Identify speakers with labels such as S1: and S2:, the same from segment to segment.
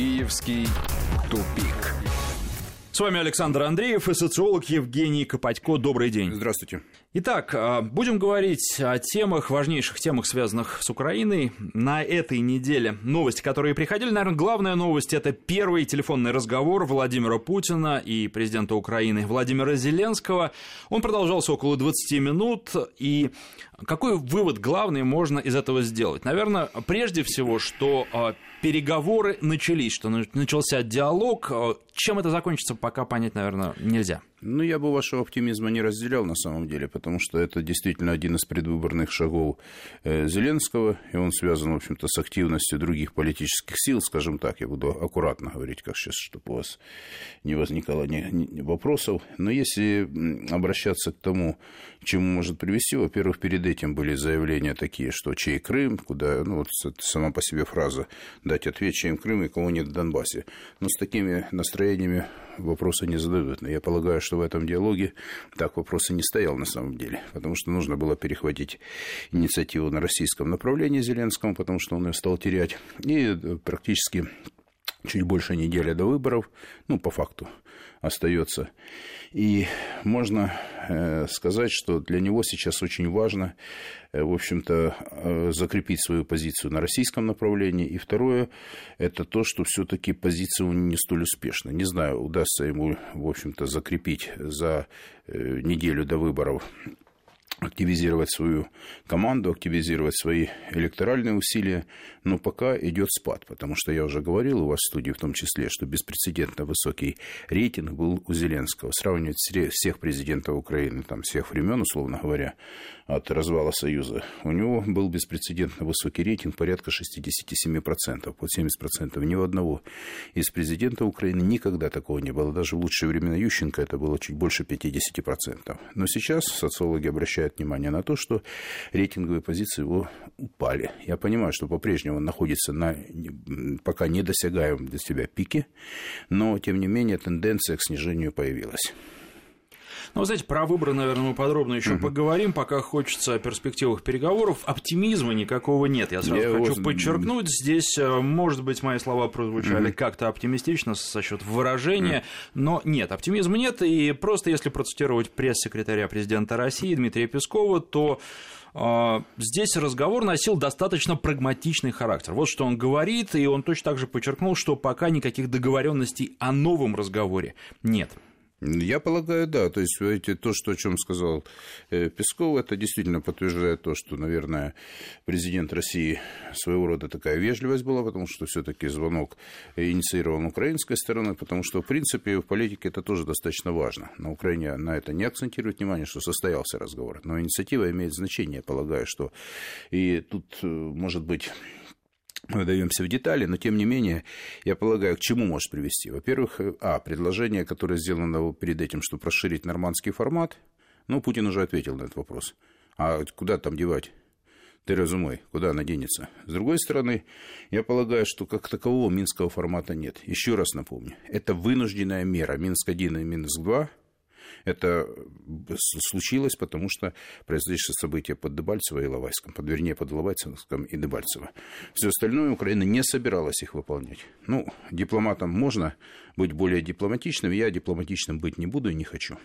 S1: Киевский тупик.
S2: С вами Александр Андреев и социолог Евгений Копатько. Добрый день.
S3: Здравствуйте.
S2: Итак, а, будем говорить о темах, важнейших темах, связанных с Украиной. На этой неделе новости, которые приходили, наверное, главная новость – это первый телефонный разговор Владимира Путина и президента Украины Владимира Зеленского. Он продолжался около 20 минут, и какой вывод главный можно из этого сделать? Наверное, прежде всего, что а, переговоры начались, что начался диалог. А, чем это закончится, пока понять, наверное, нельзя.
S3: Ну, я бы вашего оптимизма не разделял на самом деле, потому что это действительно один из предвыборных шагов э, Зеленского, и он связан, в общем-то, с активностью других политических сил, скажем так, я буду аккуратно говорить, как сейчас, чтобы у вас не возникало ни, ни вопросов. Но если обращаться к тому, чему может привести, во-первых, перед этим были заявления такие, что чей Крым, куда, ну, вот сама по себе фраза дать ответ, чей Крым и кого нет в Донбассе. Но с такими настроениями вопросы не задают. Но я полагаю, что в этом диалоге так вопросы не стоял на самом деле, потому что нужно было перехватить инициативу на российском направлении Зеленскому, потому что он ее стал терять. И практически чуть больше недели до выборов, ну, по факту, остается. И можно э, сказать, что для него сейчас очень важно, э, в общем-то, э, закрепить свою позицию на российском направлении. И второе, это то, что все-таки позиция у него не столь успешна. Не знаю, удастся ему, в общем-то, закрепить за неделю до выборов активизировать свою команду, активизировать свои электоральные усилия, но пока идет спад, потому что я уже говорил у вас в студии в том числе, что беспрецедентно высокий рейтинг был у Зеленского. Сравнивать всех президентов Украины, там, всех времен, условно говоря, от развала Союза, у него был беспрецедентно высокий рейтинг, порядка 67%, под 70%. Ни у одного из президентов Украины никогда такого не было. Даже в лучшие времена Ющенко это было чуть больше 50%. Но сейчас социологи обращают обращает внимание на то, что рейтинговые позиции его упали. Я понимаю, что по-прежнему он находится на пока недосягаемом для себя пике, но, тем не менее, тенденция к снижению появилась.
S2: Ну, знаете, про выборы, наверное, мы подробно еще угу. поговорим, пока хочется о перспективах переговоров. Оптимизма никакого нет. Я сразу Я хочу его... подчеркнуть. Здесь, э, может быть, мои слова прозвучали угу. как-то оптимистично со счет выражения, угу. но нет, оптимизма нет. И просто если процитировать пресс-секретаря президента России Дмитрия Пескова, то э, Здесь разговор носил достаточно прагматичный характер. Вот что он говорит, и он точно так же подчеркнул, что пока никаких договоренностей о новом разговоре нет.
S3: Я полагаю, да. То есть, эти, то, что, о чем сказал э, Песков, это действительно подтверждает то, что, наверное, президент России своего рода такая вежливость была, потому что все-таки звонок инициирован украинской стороны, потому что, в принципе, в политике это тоже достаточно важно. На Украине на это не акцентирует внимание, что состоялся разговор. Но инициатива имеет значение, полагаю, что и тут, э, может быть, мы даемся в детали, но тем не менее, я полагаю, к чему может привести. Во-первых, а, предложение, которое сделано перед этим, чтобы расширить нормандский формат, ну, Путин уже ответил на этот вопрос. А куда там девать? Терезу мой, куда она денется? С другой стороны, я полагаю, что как такового минского формата нет. Еще раз напомню, это вынужденная мера. Минск-1 и Минск-2 это случилось, потому что произошли события под Дебальцево и Ловайском, под, вернее, под Ловайском и Дебальцево. Все остальное Украина не собиралась их выполнять. Ну, дипломатам можно быть более дипломатичным, я дипломатичным быть не буду и не хочу.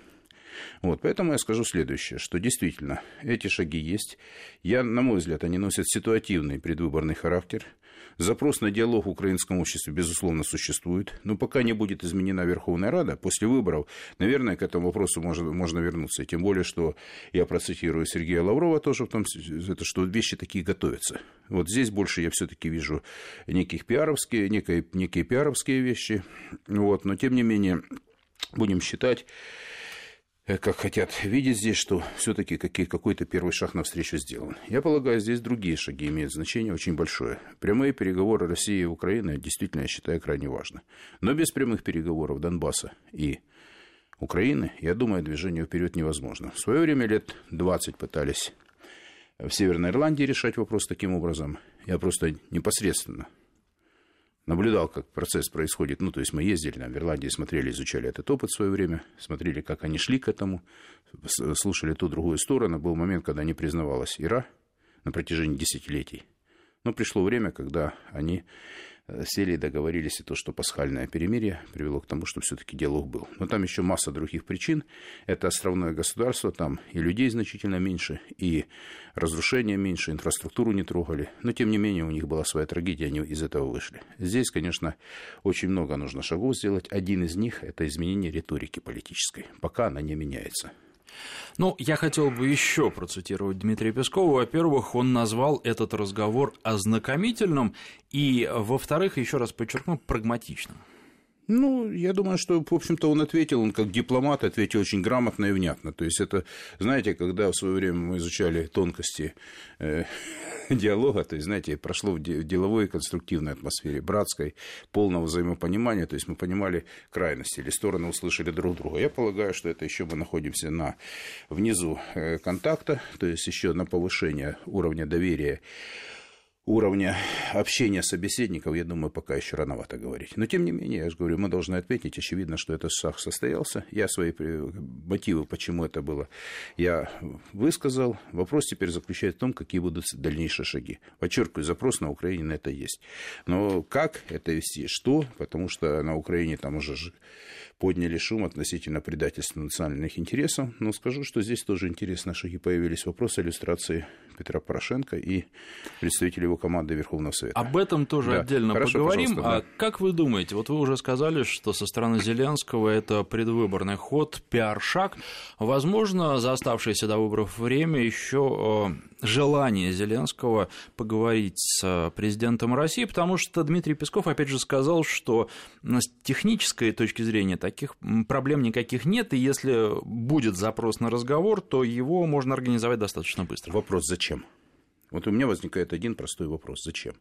S3: Вот, поэтому я скажу следующее, что действительно эти шаги есть. Я, на мой взгляд, они носят ситуативный предвыборный характер. Запрос на диалог в украинском обществе, безусловно, существует. Но пока не будет изменена Верховная Рада, после выборов, наверное, к этому вопросу можно, можно вернуться. Тем более, что я процитирую Сергея Лаврова тоже в том, это, что вещи такие готовятся. Вот здесь больше я все-таки вижу неких пиаровские, некие, некие пиаровские вещи. Вот, но тем не менее, будем считать, как хотят видеть здесь, что все-таки какой-то первый шаг навстречу сделан. Я полагаю, здесь другие шаги имеют значение очень большое. Прямые переговоры России и Украины действительно, я считаю, крайне важно. Но без прямых переговоров Донбасса и Украины, я думаю, движение вперед невозможно. В свое время лет 20 пытались в Северной Ирландии решать вопрос таким образом. Я просто непосредственно наблюдал, как процесс происходит. Ну, то есть мы ездили на Ирландии, смотрели, изучали этот опыт в свое время, смотрели, как они шли к этому, слушали ту другую сторону. Был момент, когда не признавалась Ира на протяжении десятилетий. Но пришло время, когда они сели и договорились, и то, что пасхальное перемирие привело к тому, что все-таки диалог был. Но там еще масса других причин. Это островное государство, там и людей значительно меньше, и разрушения меньше, инфраструктуру не трогали. Но, тем не менее, у них была своя трагедия, они из этого вышли. Здесь, конечно, очень много нужно шагов сделать. Один из них – это изменение риторики политической, пока она не меняется.
S2: Ну, я хотел бы еще процитировать Дмитрия Пескова. Во-первых, он назвал этот разговор ознакомительным, и, во-вторых, еще раз подчеркну, прагматичным.
S3: Ну, я думаю, что, в общем-то, он ответил, он как дипломат ответил очень грамотно и внятно. То есть это, знаете, когда в свое время мы изучали тонкости э, диалога, то есть, знаете, прошло в деловой конструктивной атмосфере, братской, полного взаимопонимания, то есть мы понимали крайности или стороны услышали друг друга. Я полагаю, что это еще мы находимся на внизу э, контакта, то есть еще на повышение уровня доверия уровня общения собеседников, я думаю, пока еще рановато говорить. Но, тем не менее, я же говорю, мы должны отметить, очевидно, что этот шаг состоялся. Я свои мотивы, почему это было, я высказал. Вопрос теперь заключается в том, какие будут дальнейшие шаги. Подчеркиваю, запрос на Украине на это есть. Но как это вести, что, потому что на Украине там уже подняли шум относительно предательства национальных интересов. Но скажу, что здесь тоже интересные шаги появились. Вопрос иллюстрации Петра Порошенко и представителей его команды Верховного Совета.
S2: Об этом тоже да. отдельно Хорошо, поговорим. Да. А как вы думаете, вот вы уже сказали, что со стороны Зеленского это предвыборный ход, пиар-шаг. Возможно, за оставшееся до выборов время еще э, желание Зеленского поговорить с президентом России, потому что Дмитрий Песков, опять же, сказал, что с технической точки зрения таких проблем никаких нет, и если будет запрос на разговор, то его можно организовать достаточно быстро.
S3: Вопрос зачем? Вот у меня возникает один простой вопрос. Зачем?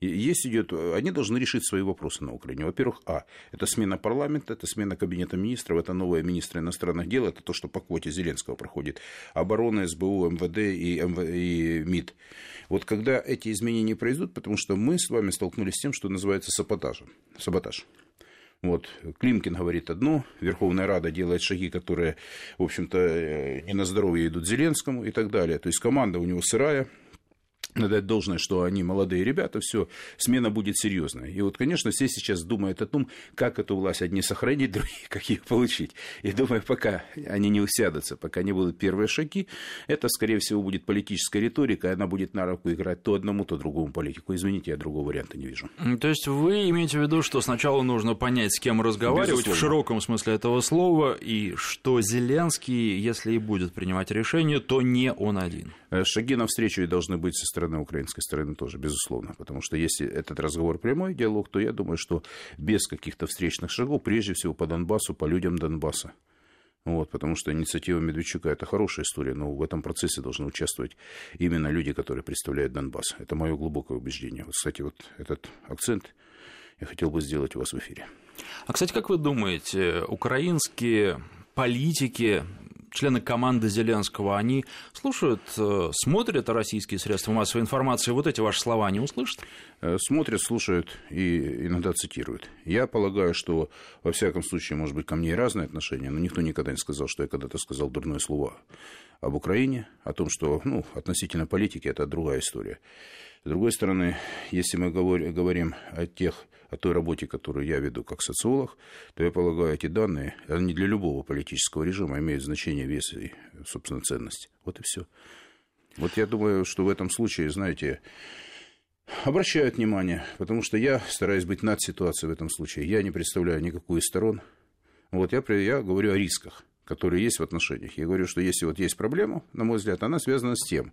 S3: Есть идет, они должны решить свои вопросы на Украине. Во-первых, а, это смена парламента, это смена кабинета министров, это новые министры иностранных дел, это то, что по квоте Зеленского проходит. Оборона, СБУ, МВД и, МВ... и МИД. Вот когда эти изменения произойдут, потому что мы с вами столкнулись с тем, что называется саботажем. Саботаж. Вот, Климкин говорит одно, Верховная Рада делает шаги, которые, в общем-то, э, не на здоровье идут Зеленскому и так далее. То есть команда у него сырая, надо должное, что они молодые ребята, все, смена будет серьезная. И вот, конечно, все сейчас думают о том, как эту власть одни сохранить, другие, как ее получить. И думаю, пока они не усядутся, пока не будут первые шаги, это, скорее всего, будет политическая риторика, и она будет на руку играть то одному, то другому политику. Извините, я другого варианта не вижу.
S2: То есть вы имеете в виду, что сначала нужно понять, с кем разговаривать Безусловно. в широком смысле этого слова, и что Зеленский, если и будет принимать решение, то не он один.
S3: Э, шаги навстречу и должны быть со стороны украинской стороны тоже, безусловно. Потому что если этот разговор прямой диалог, то я думаю, что без каких-то встречных шагов, прежде всего по Донбассу, по людям Донбасса. Вот, потому что инициатива Медведчука – это хорошая история, но в этом процессе должны участвовать именно люди, которые представляют Донбасс. Это мое глубокое убеждение. Вот, кстати, вот этот акцент я хотел бы сделать у вас в эфире.
S2: А, кстати, как вы думаете, украинские политики члены команды Зеленского, они слушают, э, смотрят российские средства массовой информации, вот эти ваши слова они услышат?
S3: Э, смотрят, слушают и иногда цитируют. Я полагаю, что, во всяком случае, может быть, ко мне и разные отношения, но никто никогда не сказал, что я когда-то сказал дурное слово об Украине, о том, что ну, относительно политики это другая история. С другой стороны, если мы говорим о тех о той работе, которую я веду как социолог, то я полагаю, эти данные, они для любого политического режима имеют значение, вес и, собственно, ценность. Вот и все. Вот я думаю, что в этом случае, знаете, обращают внимание, потому что я стараюсь быть над ситуацией в этом случае. Я не представляю никакую из сторон. Вот я, я говорю о рисках, которые есть в отношениях. Я говорю, что если вот есть проблема, на мой взгляд, она связана с тем,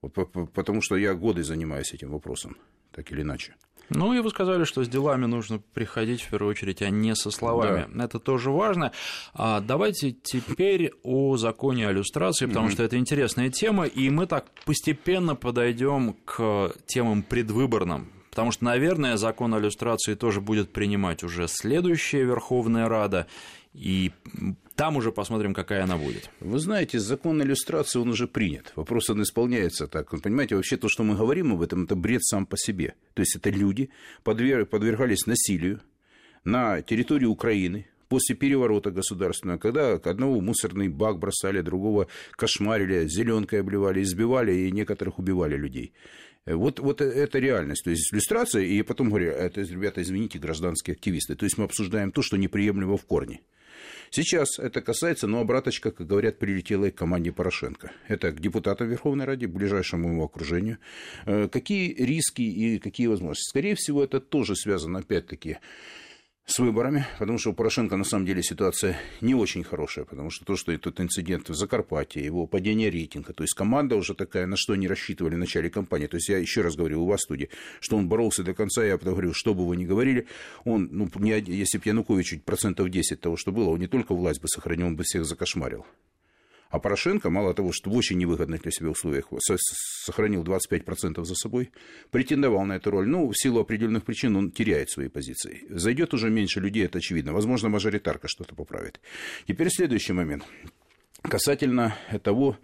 S3: потому что я годы занимаюсь этим вопросом, так или иначе.
S2: Ну и вы сказали, что с делами нужно приходить в первую очередь, а не со словами. Да. Это тоже важно. А давайте теперь о законе о иллюстрации, потому mm-hmm. что это интересная тема, и мы так постепенно подойдем к темам предвыборным. Потому что, наверное, закон о иллюстрации тоже будет принимать уже следующая Верховная Рада. И там уже посмотрим, какая она будет.
S3: Вы знаете, закон иллюстрации, он уже принят. Вопрос, он исполняется так. Понимаете, вообще то, что мы говорим об этом, это бред сам по себе. То есть, это люди подвергались насилию на территории Украины, после переворота государственного, когда одного мусорный бак бросали, другого кошмарили, зеленкой обливали, избивали и некоторых убивали людей. Вот, вот это реальность. То есть иллюстрация, и потом говорю, это, ребята, извините, гражданские активисты. То есть мы обсуждаем то, что неприемлемо в корне. Сейчас это касается, ну, обраточка, как говорят, прилетела и к команде Порошенко. Это к депутатам Верховной Ради, к ближайшему его окружению. Э, какие риски и какие возможности? Скорее всего, это тоже связано, опять-таки, с выборами, потому что у Порошенко на самом деле ситуация не очень хорошая, потому что то, что этот инцидент в Закарпатье, его падение рейтинга, то есть команда уже такая, на что они рассчитывали в начале кампании, то есть я еще раз говорю, у вас в студии, что он боролся до конца, я потом говорю, что бы вы ни говорили, он, ну, не, если бы Янукович процентов 10 того, что было, он не только власть бы сохранил, он бы всех закошмарил. А Порошенко, мало того, что в очень невыгодных для себя условиях сохранил 25% за собой, претендовал на эту роль. Ну, в силу определенных причин он теряет свои позиции. Зайдет уже меньше людей, это очевидно. Возможно, мажоритарка что-то поправит. Теперь следующий момент. Касательно того,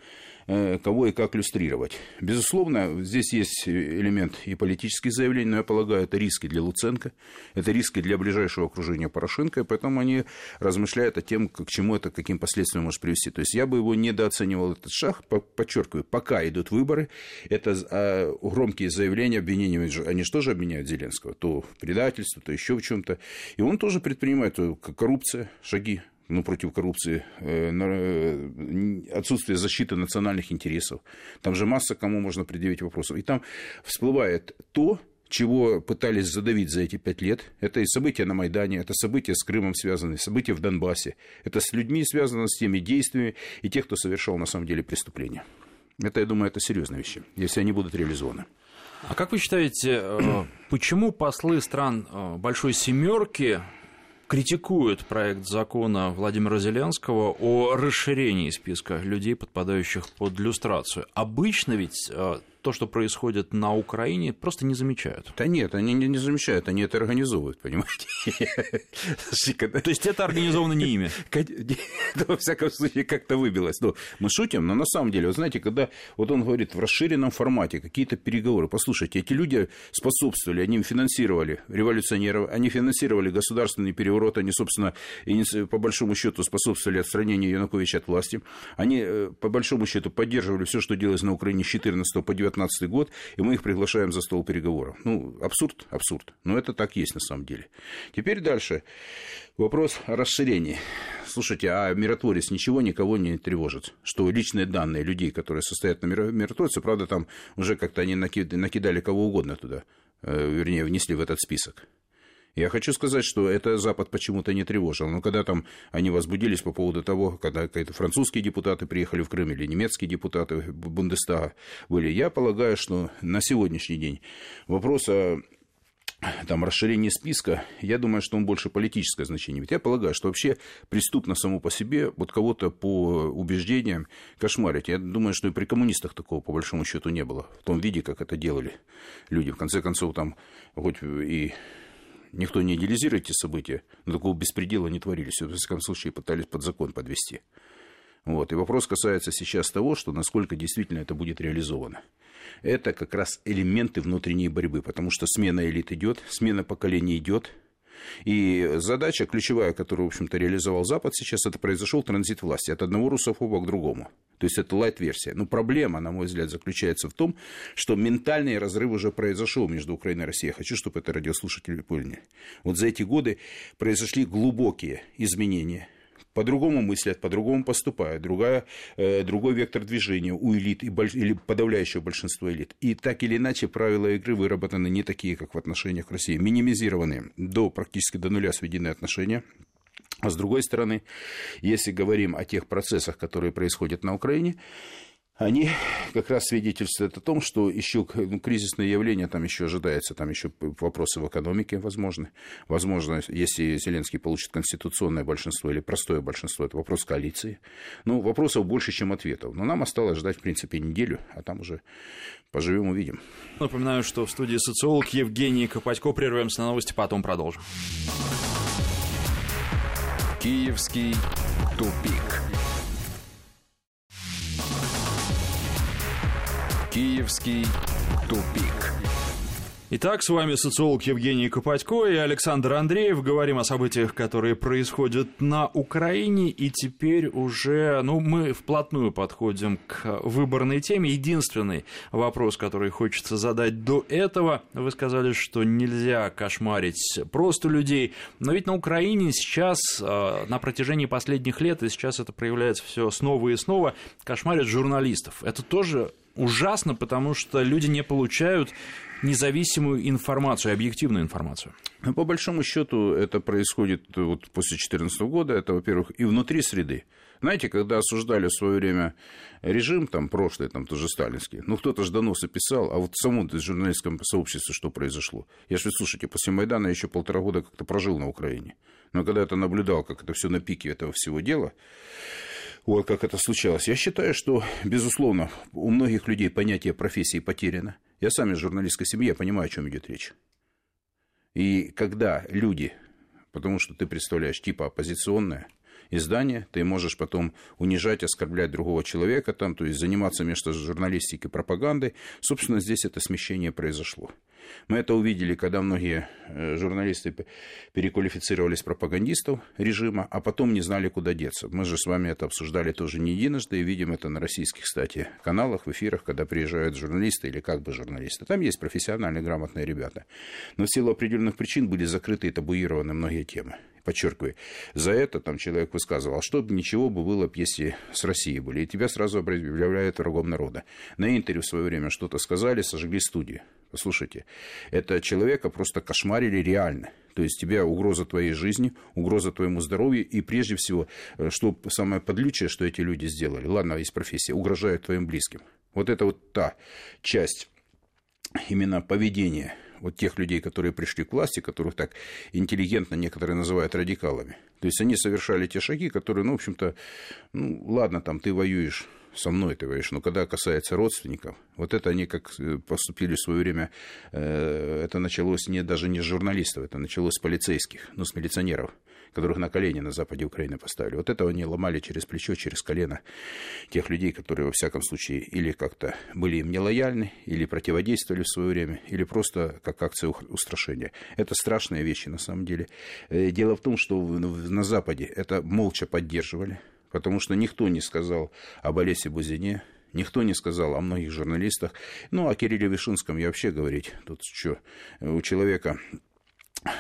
S3: кого и как люстрировать. Безусловно, здесь есть элемент и политических заявлений, но я полагаю, это риски для Луценко, это риски для ближайшего окружения Порошенко, и поэтому они размышляют о том, к чему это, каким последствиям может привести. То есть я бы его недооценивал этот шаг, подчеркиваю, пока идут выборы, это а, громкие заявления, обвинения, они же тоже обвиняют Зеленского, то в предательстве, то еще в чем-то, и он тоже предпринимает э, коррупция, шаги ну, против коррупции, э, э, отсутствие защиты национальных интересов. Там же масса кому можно предъявить вопросов. И там всплывает то, чего пытались задавить за эти пять лет. Это и события на Майдане, это события с Крымом связаны, события в Донбассе. Это с людьми связано, с теми действиями и тех, кто совершал на самом деле преступления. Это, я думаю, это серьезные вещи, если они будут реализованы.
S2: А как вы считаете, э, почему послы стран Большой Семерки критикует проект закона Владимира Зеленского о расширении списка людей, подпадающих под люстрацию. Обычно ведь э, то, что происходит на Украине, просто не замечают.
S3: Да нет, они не, не замечают, они это организовывают, понимаете?
S2: То есть это организовано не ими?
S3: Во всяком случае, как-то выбилось. Ну, мы шутим, но на самом деле, вы знаете, когда вот он говорит в расширенном формате какие-то переговоры, послушайте, эти люди способствовали, они финансировали революционеров, они финансировали государственный переворот, они, собственно, по большому счету способствовали отстранению Януковича от власти, они, э, по большому счету, поддерживали все, что делалось на Украине с 14 по 19 2019 год, и мы их приглашаем за стол переговоров. Ну, абсурд, абсурд. Но это так есть на самом деле. Теперь дальше. Вопрос о расширении. Слушайте, а миротворец ничего никого не тревожит? Что личные данные людей, которые состоят на миротворце, правда, там уже как-то они накидали кого угодно туда, э, вернее, внесли в этот список. Я хочу сказать, что это Запад почему-то не тревожил. Но когда там они возбудились по поводу того, когда какие-то французские депутаты приехали в Крым или немецкие депутаты Бундестага были, я полагаю, что на сегодняшний день вопрос о там, расширение списка, я думаю, что он больше политическое значение. Ведь я полагаю, что вообще преступно само по себе вот кого-то по убеждениям кошмарить. Я думаю, что и при коммунистах такого, по большому счету, не было. В том виде, как это делали люди. В конце концов, там хоть и никто не идеализирует эти события, но такого беспредела не творили. Все, в всяком случае, пытались под закон подвести. Вот. И вопрос касается сейчас того, что насколько действительно это будет реализовано. Это как раз элементы внутренней борьбы, потому что смена элит идет, смена поколений идет, и задача ключевая, которую, в общем-то, реализовал Запад сейчас, это произошел транзит власти от одного русофоба к другому. То есть это лайт-версия. Но проблема, на мой взгляд, заключается в том, что ментальный разрыв уже произошел между Украиной и Россией. Я хочу, чтобы это радиослушатели поняли. Вот за эти годы произошли глубокие изменения по-другому мыслят, по-другому поступают, другая, э, другой вектор движения у элит и больш... или подавляющего большинства элит. И так или иначе правила игры выработаны не такие, как в отношениях России, минимизированы до практически до нуля сведены отношения. А с другой стороны, если говорим о тех процессах, которые происходят на Украине, они как раз свидетельствуют о том, что еще ну, кризисное явление там еще ожидается, там еще вопросы в экономике возможны. Возможно, если Зеленский получит конституционное большинство или простое большинство, это вопрос коалиции. Ну, вопросов больше, чем ответов. Но нам осталось ждать, в принципе, неделю, а там уже поживем, увидим.
S2: Напоминаю, что в студии социолог Евгений Копатько. Прервемся на новости, потом продолжим.
S1: Киевский тупик. Киевский тупик.
S2: Итак, с вами социолог Евгений Копатько и Александр Андреев. Говорим о событиях, которые происходят на Украине. И теперь уже, ну, мы вплотную подходим к выборной теме. Единственный вопрос, который хочется задать до этого. Вы сказали, что нельзя кошмарить просто людей. Но ведь на Украине сейчас, э, на протяжении последних лет, и сейчас это проявляется все снова и снова, кошмарят журналистов. Это тоже ужасно, потому что люди не получают независимую информацию, объективную информацию?
S3: Ну, по большому счету это происходит вот после 2014 года. Это, во-первых, и внутри среды. Знаете, когда осуждали в свое время режим, там, прошлый, там, тоже сталинский, ну, кто-то же доносы писал, а вот в самом журналистском сообществе что произошло? Я же, слушайте, после Майдана еще полтора года как-то прожил на Украине. Но когда это наблюдал, как это все на пике этого всего дела, вот как это случалось. Я считаю, что, безусловно, у многих людей понятие профессии потеряно. Я сам из журналистской семьи, я понимаю, о чем идет речь. И когда люди, потому что ты представляешь типа оппозиционное издание, ты можешь потом унижать, оскорблять другого человека, там, то есть заниматься вместо журналистики пропагандой, собственно, здесь это смещение произошло. Мы это увидели, когда многие э, журналисты переквалифицировались пропагандистов режима, а потом не знали, куда деться. Мы же с вами это обсуждали тоже не единожды, и видим это на российских, кстати, каналах, в эфирах, когда приезжают журналисты или как бы журналисты. Там есть профессиональные, грамотные ребята. Но в силу определенных причин были закрыты и табуированы многие темы подчеркиваю, за это там человек высказывал, что бы ничего бы было, если с Россией были. И тебя сразу объявляют врагом народа. На интервью в свое время что-то сказали, сожгли студию. Послушайте, это человека просто кошмарили реально. То есть тебя угроза твоей жизни, угроза твоему здоровью, и прежде всего, э, что самое подлючее, что эти люди сделали, ладно, есть профессия, угрожают твоим близким. Вот это вот та часть именно поведения вот тех людей, которые пришли к власти, которых так интеллигентно некоторые называют радикалами. То есть они совершали те шаги, которые, ну, в общем-то, ну, ладно, там ты воюешь со мной ты говоришь, но когда касается родственников, вот это они как э, поступили в свое время, э, это началось не, даже не с журналистов, это началось с полицейских, ну, с милиционеров, которых на колени на западе Украины поставили. Вот этого они ломали через плечо, через колено тех людей, которые, во всяком случае, или как-то были им нелояльны, или противодействовали в свое время, или просто как акция устрашения. Это страшные вещи, на самом деле. Э, дело в том, что на Западе это молча поддерживали, потому что никто не сказал об Олесе Бузине, Никто не сказал о многих журналистах. Ну, о Кирилле Вишинском я вообще говорить. Тут что, у человека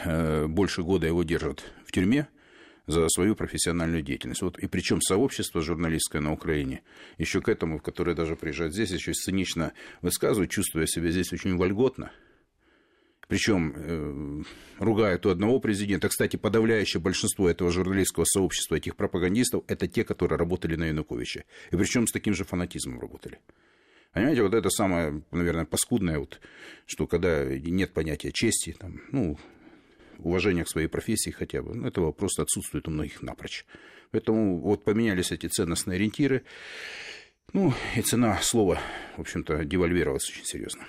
S3: э, больше года его держат в тюрьме за свою профессиональную деятельность. Вот, и причем сообщество журналистское на Украине, еще к этому, которое даже приезжает здесь, еще цинично высказывает, чувствуя себя здесь очень вольготно – причем э, ругают у одного президента. Кстати, подавляющее большинство этого журналистского сообщества, этих пропагандистов, это те, которые работали на Януковича. И причем с таким же фанатизмом работали. Понимаете, вот это самое, наверное, паскудное, вот, что когда нет понятия чести, там, ну, уважения к своей профессии хотя бы, ну, этого просто отсутствует у многих напрочь. Поэтому вот поменялись эти ценностные ориентиры, ну, и цена слова, в общем-то, девальвировалась очень серьезно.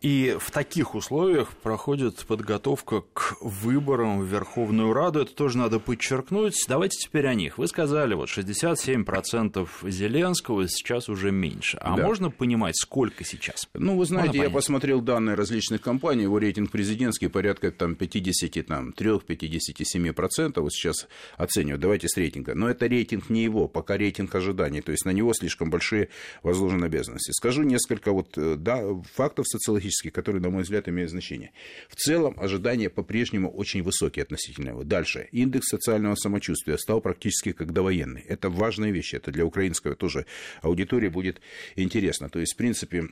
S2: И в таких условиях проходит подготовка к выборам в Верховную Раду. Это тоже надо подчеркнуть. Давайте теперь о них. Вы сказали, вот 67% Зеленского сейчас уже меньше. А да. можно понимать, сколько сейчас?
S3: Ну, вы знаете, я посмотрел данные различных компаний. Его рейтинг президентский порядка там, 53-57%. Вот сейчас оценивают. Давайте с рейтинга. Но это рейтинг не его, пока рейтинг ожиданий. То есть на него слишком большие возложены обязанности. Скажу несколько вот, э, да, фактов социологических статистические, которые, на мой взгляд, имеют значение. В целом ожидания по-прежнему очень высокие относительно его. Дальше. Индекс социального самочувствия стал практически как довоенный. Это важная вещь. Это для украинского тоже аудитории будет интересно. То есть, в принципе,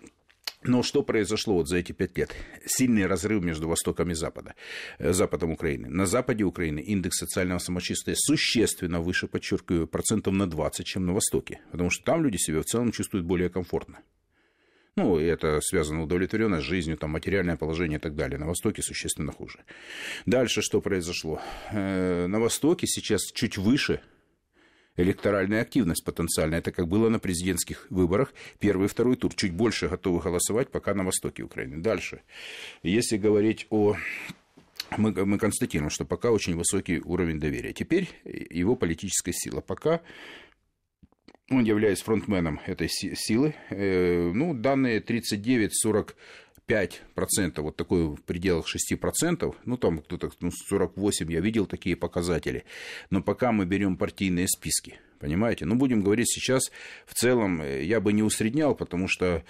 S3: но что произошло вот за эти пять лет? Сильный разрыв между Востоком и Западом, э, Западом Украины. На Западе Украины индекс социального самочувствия существенно выше, подчеркиваю, процентов на 20, чем на Востоке. Потому что там люди себя в целом чувствуют более комфортно. Ну, это связано удовлетворенность жизнью, там, материальное положение и так далее. На Востоке существенно хуже. Дальше что произошло? Э, на Востоке сейчас чуть выше электоральная активность потенциальная. Это как было на президентских выборах. Первый и второй тур. Чуть больше готовы голосовать пока на востоке Украины. Дальше. Если говорить о мы, мы констатируем, что пока очень высокий уровень доверия. Теперь его политическая сила. Пока он является фронтменом этой силы. Э, ну, данные 39-40 5%, вот такой в пределах 6%, ну там кто-то ну, 48, я видел такие показатели, но пока мы берем партийные списки, понимаете? Ну, будем говорить сейчас, в целом, э, я бы не усреднял, потому что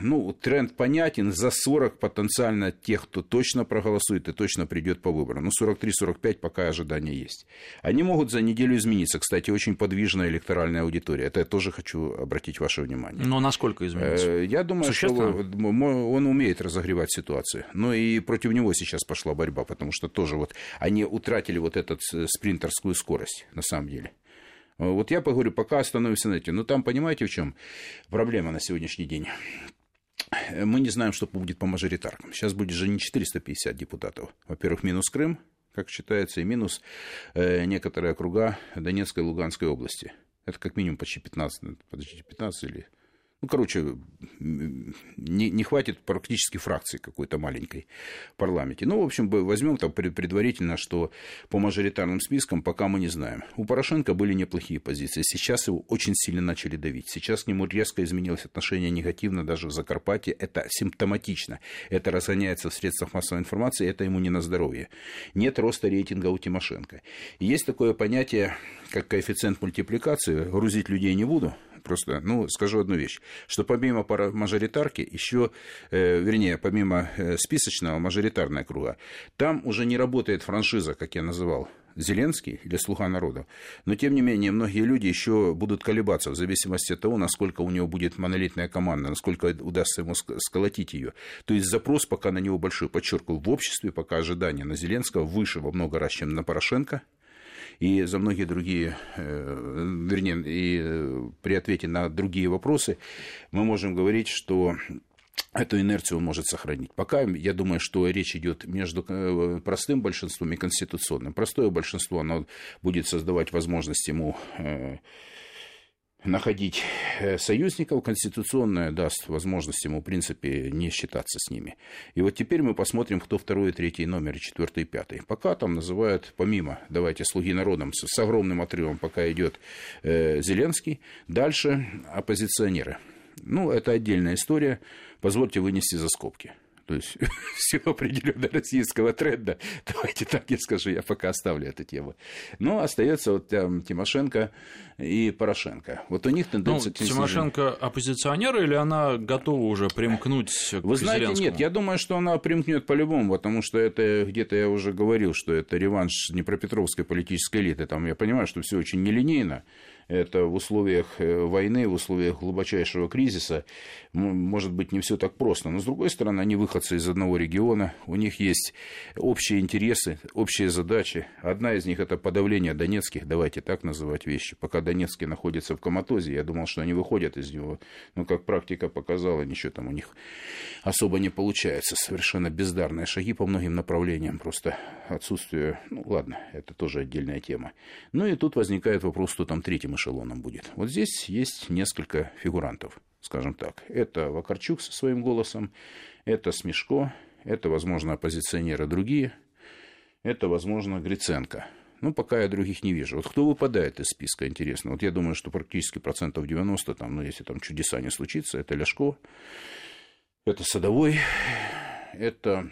S3: ну, тренд понятен, за 40 потенциально тех, кто точно проголосует и точно придет по выборам. Ну, 43-45 пока ожидания есть. Они могут за неделю измениться. Кстати, очень подвижная электоральная аудитория. Это я тоже хочу обратить ваше внимание.
S2: Но насколько изменится?
S3: Э, я думаю, что он умеет разогревать ситуацию. Но и против него сейчас пошла борьба, потому что тоже вот они утратили вот эту спринтерскую скорость, на самом деле. Вот я поговорю, пока остановимся на этом. Но там, понимаете, в чем проблема на сегодняшний день? Мы не знаем, что будет по мажоритаркам. Сейчас будет же не 450 депутатов. Во-первых, минус Крым, как считается, и минус э, некоторые округа Донецкой и Луганской области. Это как минимум почти 15, подождите, 15 или ну, короче, не, не хватит практически фракции какой-то маленькой в парламенте. Ну, в общем, возьмем там предварительно, что по мажоритарным спискам пока мы не знаем. У Порошенко были неплохие позиции. Сейчас его очень сильно начали давить. Сейчас к нему резко изменилось отношение негативно даже в Закарпатье. Это симптоматично. Это разгоняется в средствах массовой информации, это ему не на здоровье. Нет роста рейтинга у Тимошенко. есть такое понятие, как коэффициент мультипликации. Грузить людей не буду, просто, ну, скажу одну вещь, что помимо мажоритарки, еще, э, вернее, помимо э, списочного мажоритарная круга, там уже не работает франшиза, как я называл, Зеленский или слуга народа. Но, тем не менее, многие люди еще будут колебаться в зависимости от того, насколько у него будет монолитная команда, насколько удастся ему сколотить ее. То есть запрос пока на него большой, подчеркиваю, в обществе пока ожидания на Зеленского выше во много раз, чем на Порошенко – и за многие другие, э, вернее, и э, при ответе на другие вопросы мы можем говорить, что эту инерцию он может сохранить. Пока я думаю, что речь идет между э, простым большинством и конституционным. Простое большинство оно будет создавать возможность ему находить э, союзников, конституционная даст возможность ему, в принципе, не считаться с ними. И вот теперь мы посмотрим, кто второй, третий номер, четвертый, пятый. Пока там называют, помимо, давайте, слуги народом, с, с огромным отрывом пока идет э, Зеленский, дальше оппозиционеры. Ну, это отдельная история, позвольте вынести за скобки то есть все определенно российского тренда. Давайте так я скажу, я пока оставлю эту тему. Но остается вот там Тимошенко и Порошенко. Вот у них тенденция
S2: ну, Тимошенко оппозиционер или она готова уже примкнуть к
S3: Вы знаете,
S2: Зеленскому?
S3: нет, я думаю, что она примкнет по-любому, потому что это где-то я уже говорил, что это реванш Днепропетровской политической элиты. Там я понимаю, что все очень нелинейно это в условиях э, войны, в условиях глубочайшего кризиса, может быть, не все так просто. Но, с другой стороны, они выходцы из одного региона, у них есть общие интересы, общие задачи. Одна из них – это подавление донецких, давайте так называть вещи. Пока Донецкий находится в коматозе, я думал, что они выходят из него. Но, как практика показала, ничего там у них особо не получается. Совершенно бездарные шаги по многим направлениям. Просто отсутствие... Ну, ладно, это тоже отдельная тема. Ну, и тут возникает вопрос, что там третьим эшелоном будет. Вот здесь есть несколько фигурантов, скажем так. Это Вакарчук со своим голосом, это Смешко, это, возможно, оппозиционеры другие, это, возможно, Гриценко. Ну, пока я других не вижу. Вот кто выпадает из списка, интересно. Вот я думаю, что практически процентов 90, там, ну, если там чудеса не случится, это Ляшко, это Садовой, это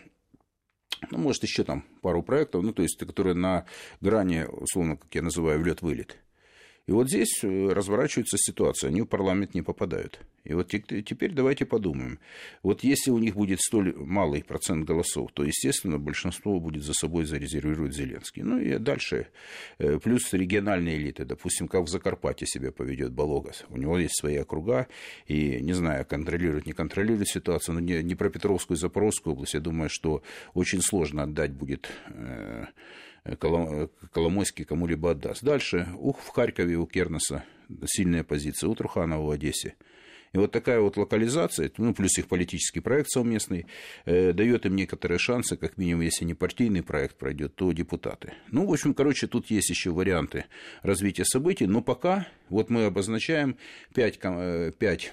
S3: ну, может, еще там пару проектов, ну, то есть, которые на грани, условно, как я называю, влет-вылет. И вот здесь э, разворачивается ситуация, они в парламент не попадают. И вот теперь давайте подумаем. Вот если у них будет столь малый процент голосов, то, естественно, большинство будет за собой зарезервировать Зеленский. Ну и дальше. Э, плюс региональные элиты, допустим, как в Закарпатье себя поведет Балогас. У него есть свои округа, и, не знаю, контролирует, не контролирует ситуацию, но не, про Петровскую и Запорожскую область, я думаю, что очень сложно отдать будет э, Коломойский кому-либо отдаст. Дальше. Ух, в Харькове у Кернеса сильная позиция, у Труханова в Одессе. И вот такая вот локализация, ну, плюс их политический проект совместный, э, дает им некоторые шансы, как минимум, если не партийный проект пройдет, то депутаты. Ну, в общем, короче, тут есть еще варианты развития событий, но пока вот мы обозначаем 5, 5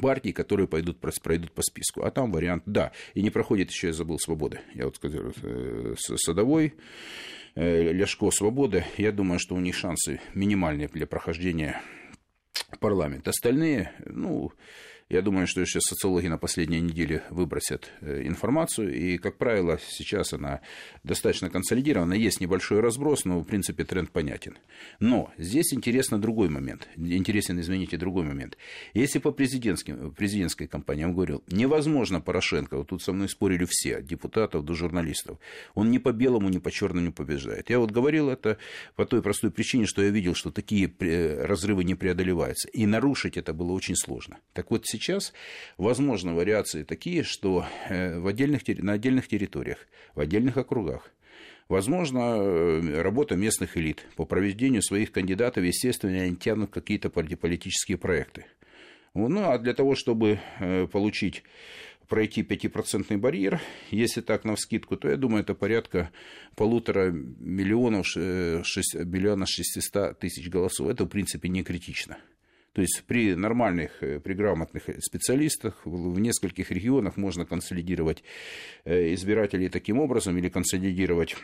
S3: партий, которые пойдут, пройдут по списку. А там вариант, да, и не проходит еще, я забыл, свободы. Я вот сказал, э, Садовой, э, Ляшко, Свобода. Я думаю, что у них шансы минимальные для прохождения парламента. Остальные, ну, Я думаю, что сейчас социологи на последней неделе выбросят э, информацию, и, как правило, сейчас она достаточно консолидирована, есть небольшой разброс, но, в принципе, тренд понятен. Но здесь интересно другой момент, интересен, извините, другой момент. Если по президентским, президентской кампании, я говорил, невозможно Порошенко, вот тут со мной спорили все, от депутатов до журналистов, он ни по белому, ни по черному не побеждает. Я вот говорил это по той простой причине, что я видел, что такие э, разрывы не преодолеваются, и нарушить это было очень сложно. Так вот, сейчас возможны вариации такие, что э, в отдельных, на отдельных территориях, в отдельных округах Возможно, э, работа местных элит по проведению своих кандидатов, естественно, они тянут какие-то политические проекты. Ну, а для того, чтобы э, получить пройти 5% барьер, если так на вскидку, то я думаю, это порядка полутора миллионов, 6, миллиона 600 тысяч голосов. Это, в принципе, не критично. То есть при нормальных, э, при грамотных специалистах в нескольких регионах можно консолидировать э, избирателей таким образом или консолидировать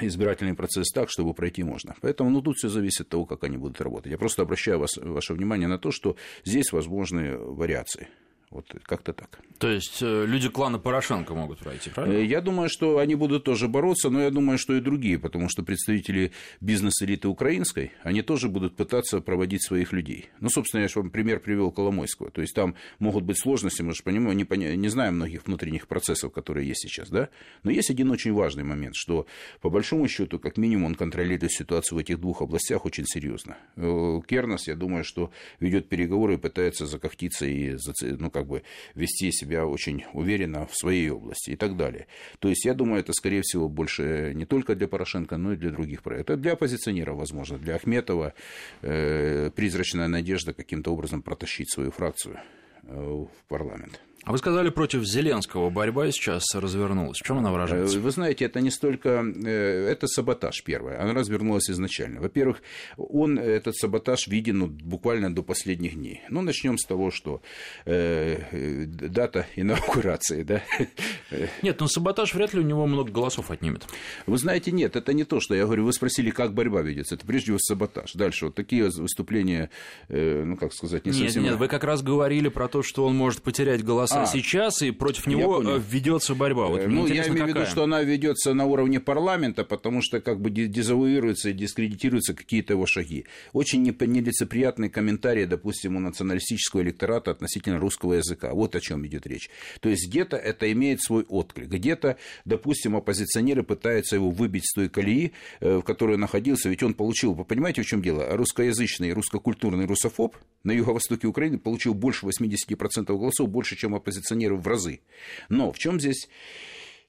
S3: избирательный процесс так, чтобы пройти можно. Поэтому ну, тут все зависит от того, как они будут работать. Я просто обращаю вас, ваше внимание на то, что здесь возможны вариации. Вот как-то так.
S2: То есть э, люди клана Порошенко могут пройти, правильно? Э,
S3: я думаю, что они будут тоже бороться, но я думаю, что и другие, потому что представители бизнес-элиты украинской, они тоже будут пытаться проводить своих людей. Ну, собственно, я же вам пример привел Коломойского. То есть там могут быть сложности, мы же понимаем, не, поня... не знаем многих внутренних процессов, которые есть сейчас, да? Но есть один очень важный момент, что по большому счету, как минимум, он контролирует ситуацию в этих двух областях очень серьезно. Э, Кернес, я думаю, что ведет переговоры и пытается закохтиться и ну, как бы вести себя очень уверенно в своей области и так далее. То есть, я думаю, это, скорее всего, больше не только для Порошенко, но и для других проектов. Это для оппозиционеров, возможно, для Ахметова э, призрачная надежда каким-то образом протащить свою фракцию э, в парламент.
S2: А вы сказали, против Зеленского борьба сейчас развернулась. В чем она выражается?
S3: Э, вы знаете, это не столько... Э, это саботаж первое. Она развернулась изначально. Во-первых, он, этот саботаж виден ну, буквально до последних дней. Ну, начнем с того, что э, дата инаугурации, да?
S2: Нет, ну саботаж вряд ли у него много голосов отнимет.
S3: Вы знаете, нет, это не то, что я говорю. Вы спросили, как борьба ведется. Это прежде всего саботаж. Дальше вот такие выступления, э, ну, как сказать, не
S2: совсем... Нет, нет, вы как раз говорили про то, что он может потерять голоса а, сейчас, и против него э, ведется борьба.
S3: Вот, ну, я имею в виду, что она ведется на уровне парламента, потому что как бы дезавуируются и дискредитируются какие-то его шаги. Очень нелицеприятные комментарии, допустим, у националистического электората относительно русского языка. Вот о чем идет речь. То есть где-то это имеет свой отклик, где-то, допустим, оппозиционеры пытаются его выбить с той колеи, э, в которой он находился, ведь он получил, вы понимаете, в чем дело? Русскоязычный, русскокультурный русофоб на юго-востоке Украины получил больше 80% голосов, больше, чем оппозиционеры в разы. Но в чем здесь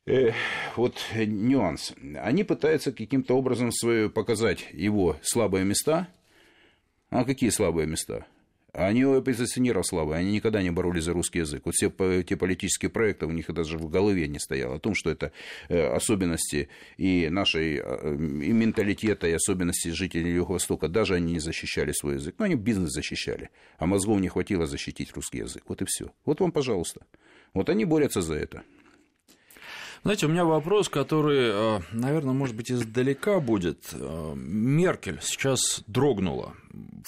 S3: э, вот нюанс? Они пытаются каким-то образом свое показать его слабые места. А какие слабые места? Они у оппозиционеров слабые, они никогда не боролись за русский язык. Вот все те политические проекты у них даже в голове не стояло о том, что это э, особенности и нашей э, и менталитета, и особенности жителей Юго-Востока. Даже они не защищали свой язык. Но они бизнес защищали, а мозгов не хватило защитить русский язык. Вот и все. Вот вам, пожалуйста. Вот они борются за это.
S2: Знаете, у меня вопрос, который, э, наверное, может быть, издалека будет. Э, Меркель сейчас дрогнула.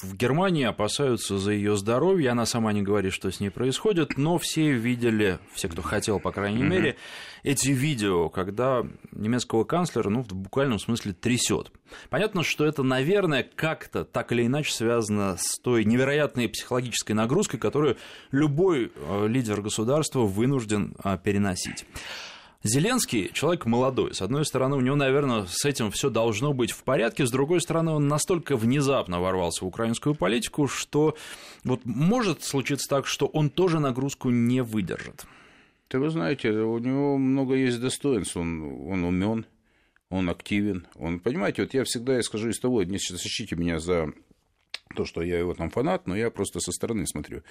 S2: В Германии опасаются за ее здоровье. Она сама не говорит, что с ней происходит, но все видели, все, кто хотел, по крайней мере, эти видео, когда немецкого канцлера, ну, в буквальном смысле трясет. Понятно, что это, наверное, как-то так или иначе связано с той невероятной психологической нагрузкой, которую любой э, лидер государства вынужден переносить. Зеленский человек молодой. С одной стороны, у него, наверное, с этим все должно быть в порядке. С другой стороны, он настолько внезапно ворвался в украинскую политику, что вот может случиться так, что он тоже нагрузку не выдержит.
S3: Да вы знаете, у него много есть достоинств. Он, он умен, он активен. Он, понимаете, вот я всегда исхожу из того, не сочтите меня за то, что я его там фанат, но я просто со стороны смотрю.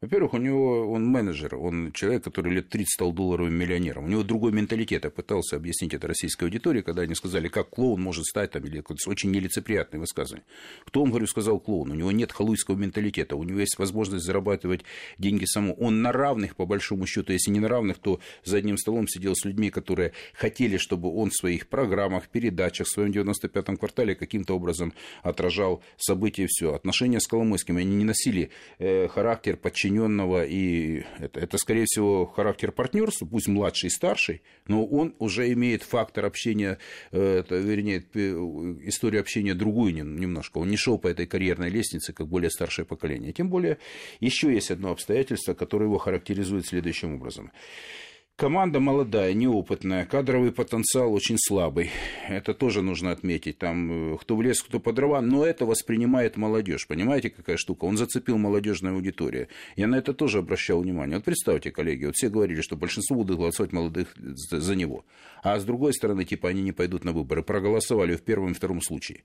S3: Во-первых, у него он менеджер, он человек, который лет 30 стал долларовым миллионером. У него другой менталитет. Я пытался объяснить это российской аудитории, когда они сказали, как клоун может стать там, или очень нелицеприятное высказывание. Кто он, говорю, сказал клоун? У него нет халуйского менталитета, у него есть возможность зарабатывать деньги саму. Он на равных, по большому счету, если не на равных, то за одним столом сидел с людьми, которые хотели, чтобы он в своих программах, передачах, в своем 95-м квартале каким-то образом отражал события и все отношения с Коломойским, они не носили э, характер подчиненного, и это, это, скорее всего, характер партнерства, пусть младший и старший, но он уже имеет фактор общения, э, это, вернее, историю общения другую немножко. Он не шел по этой карьерной лестнице, как более старшее поколение. Тем более, еще есть одно обстоятельство, которое его характеризует следующим образом. Команда молодая, неопытная, кадровый потенциал очень слабый. Это тоже нужно отметить. Там э, кто в лес, кто по дрова, но это воспринимает молодежь. Понимаете, какая штука? Он зацепил молодежную аудиторию. Я на это тоже обращал внимание. Вот представьте, коллеги, вот все говорили, что большинство будут голосовать молодых за него. А с другой стороны, типа, они не пойдут на выборы. Проголосовали в первом и втором случае.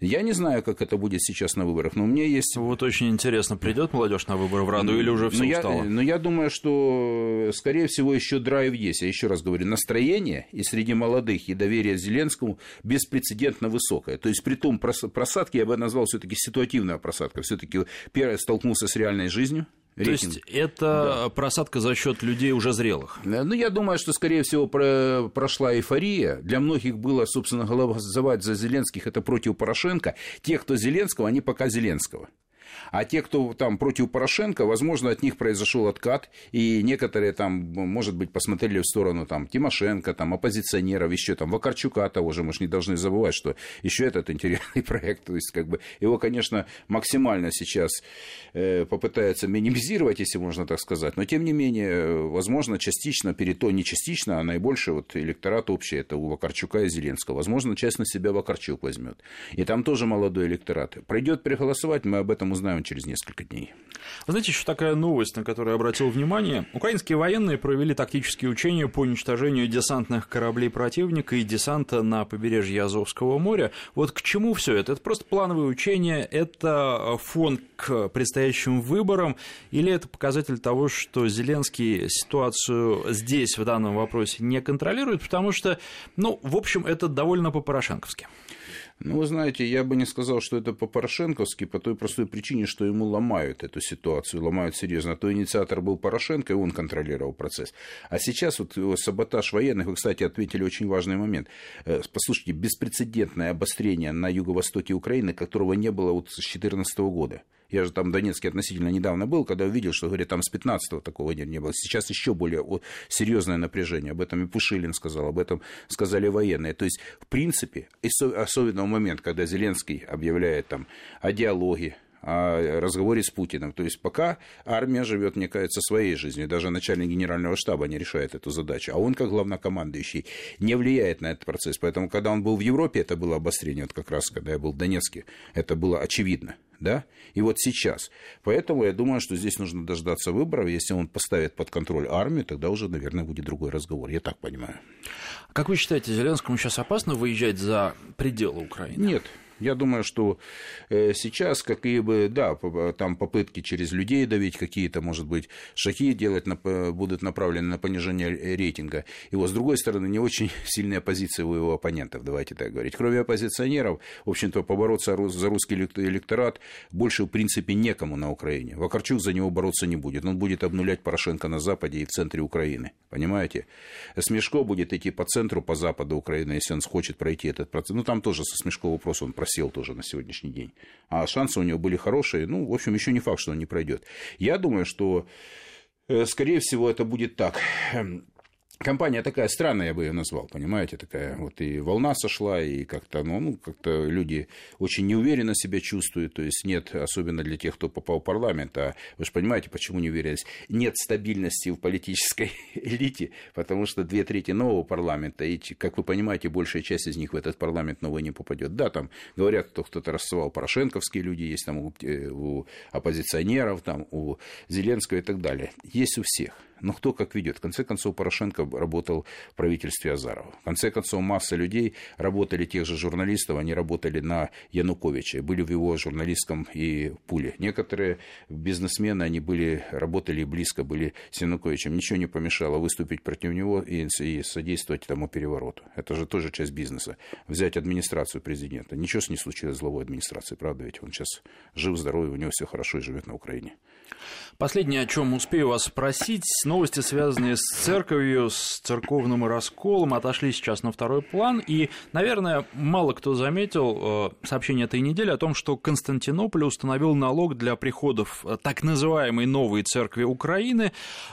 S3: Я не знаю, как это будет сейчас на выборах, но у меня есть...
S2: Вот очень интересно, придет молодежь на выборы в Раду или уже все
S3: но
S2: устало?
S3: Я, но я думаю, что, скорее всего, еще драйв есть. Я еще раз говорю, настроение и среди молодых, и доверие Зеленскому беспрецедентно высокое. То есть, при том просадке, я бы назвал все-таки ситуативная просадка. Все-таки первый столкнулся с реальной жизнью,
S2: рейтинг. То есть это да. просадка за счет людей уже зрелых?
S3: Ну, я думаю, что, скорее всего, про, прошла эйфория. Для многих было, собственно, голосовать за Зеленских это против Порошенко. Те, кто Зеленского, они пока Зеленского. А те, кто там против Порошенко, возможно, от них произошел откат, и некоторые там, может быть, посмотрели в сторону там Тимошенко, там оппозиционеров, еще там Вакарчука того же, мы же не должны забывать, что еще этот интересный проект, то есть как бы его, конечно, максимально сейчас э, попытаются минимизировать, если можно так сказать, но тем не менее, возможно, частично, перето не частично, а наибольший вот электорат общий, это у Вакарчука и Зеленского. Возможно, часть на себя Вакарчук возьмет. И там тоже молодой электорат. Пройдет переголосовать, мы об этом узнаем через несколько дней.
S2: Знаете, еще такая новость, на которую я обратил внимание. Украинские военные провели тактические учения по уничтожению десантных кораблей противника и десанта на побережье Азовского моря. Вот к чему все это? Это просто плановые учения, это фон к предстоящим выборам, или это показатель того, что Зеленский ситуацию здесь, в данном вопросе, не контролирует, потому что, ну, в общем, это довольно по-порошенковски.
S3: Ну, вы знаете, я бы не сказал, что это по-порошенковски, по той простой причине, что ему ломают эту ситуацию, ломают серьезно. То инициатор был Порошенко, и он контролировал процесс. А сейчас вот саботаж военных, вы, кстати, ответили очень важный момент. Э, послушайте, беспрецедентное обострение на юго-востоке Украины, которого не было вот с 2014 года. Я же там в Донецке относительно недавно был, когда увидел, что, говорят, там с 15-го такого не было. Сейчас еще более серьезное напряжение. Об этом и Пушилин сказал, об этом сказали военные. То есть, в принципе, особенно в момент, когда Зеленский объявляет там о диалоге, о разговоре с Путиным. То есть пока армия живет, мне кажется, своей жизнью. Даже начальник генерального штаба не решает эту задачу. А он, как главнокомандующий, не влияет на этот процесс. Поэтому, когда он был в Европе, это было обострение. Вот как раз, когда я был в Донецке, это было очевидно да, и вот сейчас. Поэтому я думаю, что здесь нужно дождаться выборов. Если он поставит под контроль армию, тогда уже, наверное, будет другой разговор. Я так понимаю.
S2: Как вы считаете, Зеленскому сейчас опасно выезжать за пределы Украины?
S3: Нет, я думаю, что э, сейчас какие бы, да, там попытки через людей давить, какие-то, может быть, шаги делать будут направлены на понижение рейтинга. И вот, с другой стороны, не очень сильная позиция у его оппонентов, давайте так говорить. Кроме оппозиционеров, в общем-то, побороться за русский электорат больше, в принципе, некому на Украине. Вакарчук за него бороться не будет. Он будет обнулять Порошенко на Западе и в центре Украины. Понимаете? Смешко будет идти по центру, по западу Украины, если он хочет пройти этот процесс. Ну, там тоже со Смешко вопрос он просел тоже на сегодняшний день. А шансы у него были хорошие. Ну, в общем, еще не факт, что он не пройдет. Я думаю, что э, скорее всего, это будет так. Компания такая странная, я бы ее назвал, понимаете, такая вот и волна сошла, и как-то, ну, ну, как-то люди очень неуверенно себя чувствуют, то есть нет, особенно для тех, кто попал в парламент, а вы же понимаете, почему неуверенность, нет стабильности в политической элите, потому что две трети нового парламента, и, как вы понимаете, большая часть из них в этот парламент новый не попадет. Да, там говорят, что кто-то рассылал порошенковские люди, есть там у, э, у оппозиционеров, там у Зеленского и так далее. Есть у всех. Но кто как ведет? В конце концов, Порошенко работал в правительстве Азарова. В конце концов, масса людей работали, тех же журналистов, они работали на Януковича, были в его журналистском и пуле. Некоторые бизнесмены, они были, работали близко, были с Януковичем. Ничего не помешало выступить против него и, и содействовать тому перевороту. Это же тоже часть бизнеса. Взять администрацию президента. Ничего с не случилось с главой администрации, правда? Ведь он сейчас жив, здоровый, у него все хорошо и живет на Украине.
S2: Последнее, о чем успею вас спросить, новости, связанные с церковью, с церковным расколом отошли сейчас на второй план, и, наверное, мало кто заметил э, сообщение этой недели о том, что Константинополь установил налог для приходов э, так называемой новой церкви Украины,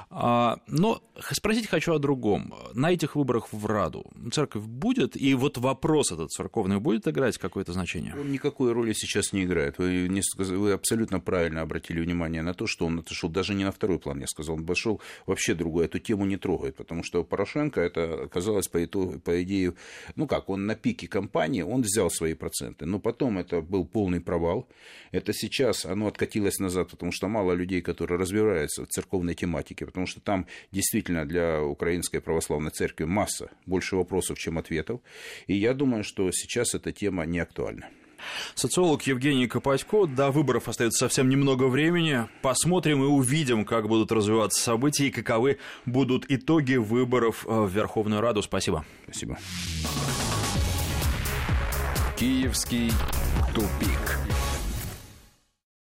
S2: а, но спросить хочу о другом. На этих выборах в Раду церковь будет, и вот вопрос этот церковный будет играть какое-то значение?
S3: Он никакой роли сейчас не играет. Вы, вы абсолютно правильно обратили внимание на то, что он отошел даже не на второй план, я сказал, он пошел вообще другой, эту тему не трогает, потому что Порошенко это оказалось по, итогу, по идее, ну как, он на пике кампании, он взял свои проценты, но потом это был полный провал. Это сейчас оно откатилось назад, потому что мало людей, которые разбираются в церковной тематике, потому что там действительно для Украинской православной церкви масса, больше вопросов, чем ответов. И я думаю, что сейчас эта тема не актуальна.
S2: Социолог Евгений Копатько. До выборов остается совсем немного времени. Посмотрим и увидим, как будут развиваться события и каковы будут итоги выборов э, в Верховную Раду. Спасибо.
S3: Спасибо.
S1: Киевский тупик.